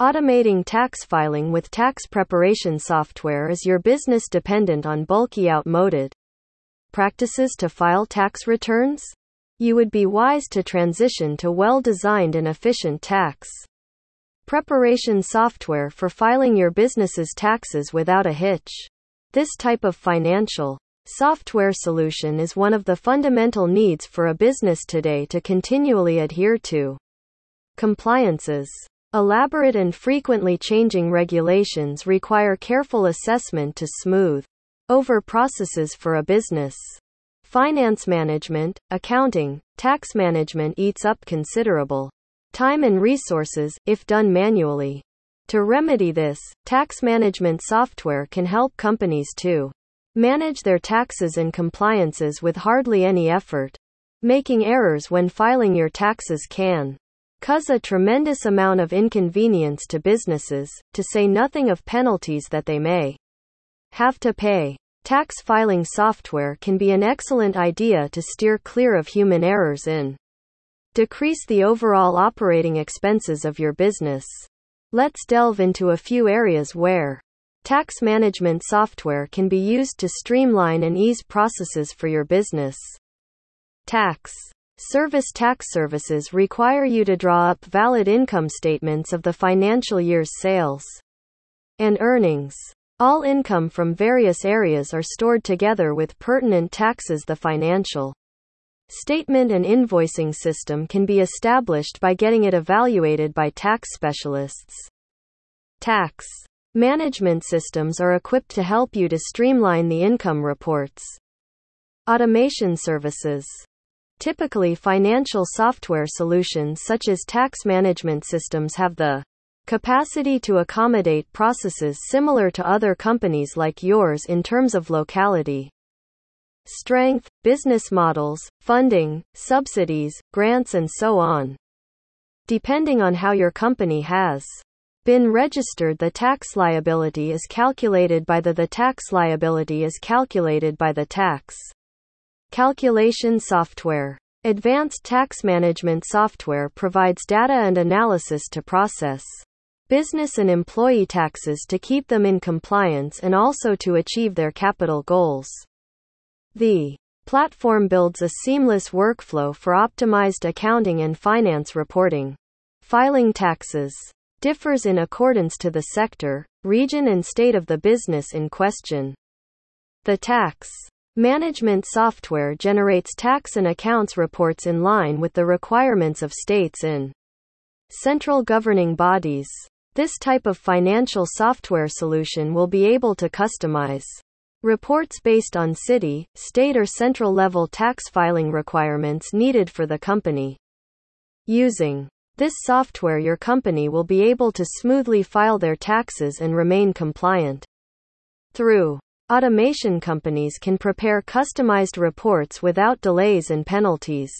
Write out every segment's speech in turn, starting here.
Automating tax filing with tax preparation software is your business dependent on bulky outmoded practices to file tax returns? You would be wise to transition to well designed and efficient tax preparation software for filing your business's taxes without a hitch. This type of financial software solution is one of the fundamental needs for a business today to continually adhere to compliances. Elaborate and frequently changing regulations require careful assessment to smooth over processes for a business. Finance management, accounting, tax management eats up considerable time and resources, if done manually. To remedy this, tax management software can help companies to manage their taxes and compliances with hardly any effort. Making errors when filing your taxes can cause a tremendous amount of inconvenience to businesses, to say nothing of penalties that they may have to pay. Tax filing software can be an excellent idea to steer clear of human errors in. decrease the overall operating expenses of your business. Let's delve into a few areas where tax management software can be used to streamline and ease processes for your business. Tax Service tax services require you to draw up valid income statements of the financial year's sales and earnings. All income from various areas are stored together with pertinent taxes. The financial statement and invoicing system can be established by getting it evaluated by tax specialists. Tax management systems are equipped to help you to streamline the income reports. Automation services Typically financial software solutions such as tax management systems have the capacity to accommodate processes similar to other companies like yours in terms of locality, strength, business models, funding, subsidies, grants and so on. Depending on how your company has been registered the tax liability is calculated by the the tax liability is calculated by the tax Calculation software. Advanced tax management software provides data and analysis to process business and employee taxes to keep them in compliance and also to achieve their capital goals. The platform builds a seamless workflow for optimized accounting and finance reporting. Filing taxes differs in accordance to the sector, region, and state of the business in question. The tax Management software generates tax and accounts reports in line with the requirements of states and central governing bodies. This type of financial software solution will be able to customize reports based on city, state, or central level tax filing requirements needed for the company. Using this software, your company will be able to smoothly file their taxes and remain compliant. Through Automation companies can prepare customized reports without delays and penalties.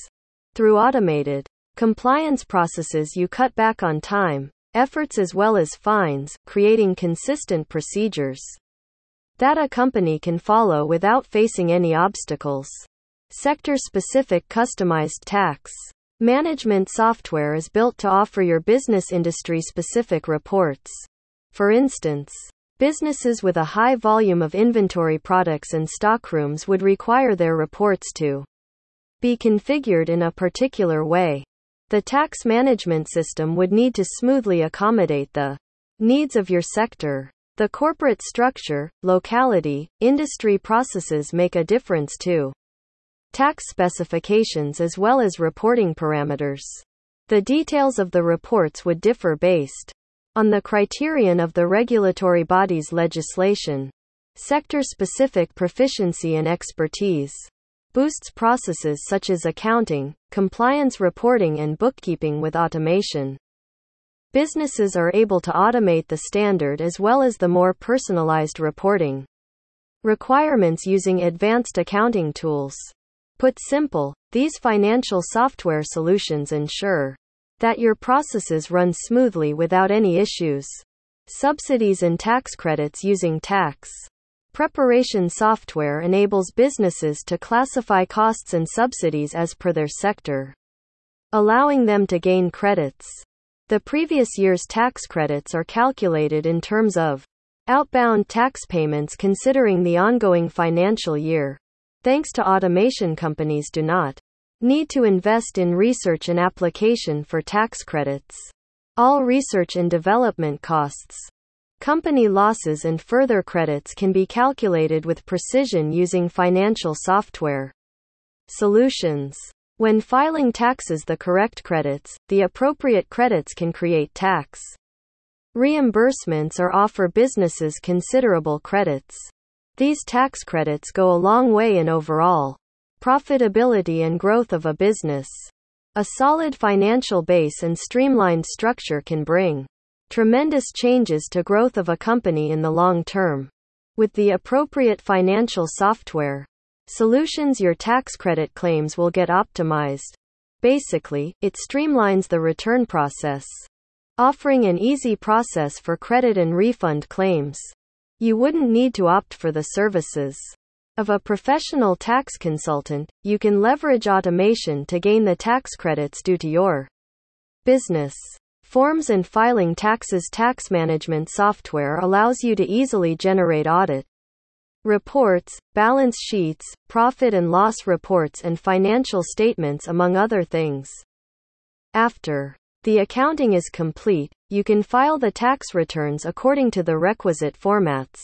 Through automated compliance processes, you cut back on time, efforts, as well as fines, creating consistent procedures that a company can follow without facing any obstacles. Sector specific customized tax management software is built to offer your business industry specific reports. For instance, Businesses with a high volume of inventory products and stockrooms would require their reports to be configured in a particular way. The tax management system would need to smoothly accommodate the needs of your sector. The corporate structure, locality, industry processes make a difference too. Tax specifications as well as reporting parameters. The details of the reports would differ based on the criterion of the regulatory body's legislation. Sector specific proficiency and expertise boosts processes such as accounting, compliance reporting, and bookkeeping with automation. Businesses are able to automate the standard as well as the more personalized reporting requirements using advanced accounting tools. Put simple, these financial software solutions ensure that your processes run smoothly without any issues. Subsidies and tax credits using tax preparation software enables businesses to classify costs and subsidies as per their sector, allowing them to gain credits The previous year's tax credits are calculated in terms of outbound tax payments considering the ongoing financial year. Thanks to automation, companies do not need to invest in research and application for tax credits. All research and development costs, company losses, and further credits can be calculated with precision using financial software solutions. When filing taxes the correct credits, the appropriate credits can create tax reimbursements or offer businesses considerable credits. These tax credits go a long way in overall profitability and growth of a business. A solid financial base and streamlined structure can bring tremendous changes to growth of a company in the long term. With the appropriate financial software, Solutions Your tax credit claims will get optimized. Basically, it streamlines the return process, offering an easy process for credit and refund claims. You wouldn't need to opt for the services of a professional tax consultant. You can leverage automation to gain the tax credits due to your business. Forms and filing taxes tax management software allows you to easily generate audit reports, balance sheets, profit and loss reports, and financial statements, among other things. After the accounting is complete, you can file the tax returns according to the requisite formats.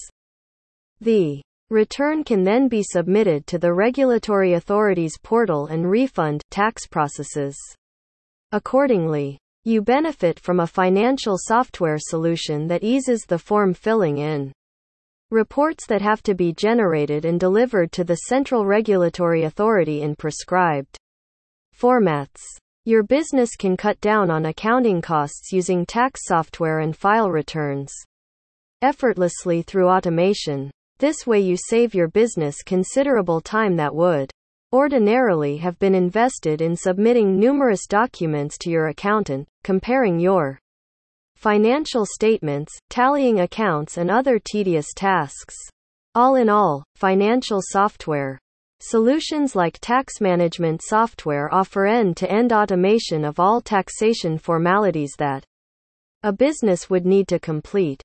The return can then be submitted to the regulatory authority's portal and refund tax processes. Accordingly, you benefit from a financial software solution that eases the form filling in. Reports that have to be generated and delivered to the central regulatory authority in prescribed formats. Your business can cut down on accounting costs using tax software and file returns effortlessly through automation. This way, you save your business considerable time that would ordinarily have been invested in submitting numerous documents to your accountant, comparing your financial statements, tallying accounts, and other tedious tasks. All in all, financial software solutions like tax management software offer end to end automation of all taxation formalities that a business would need to complete.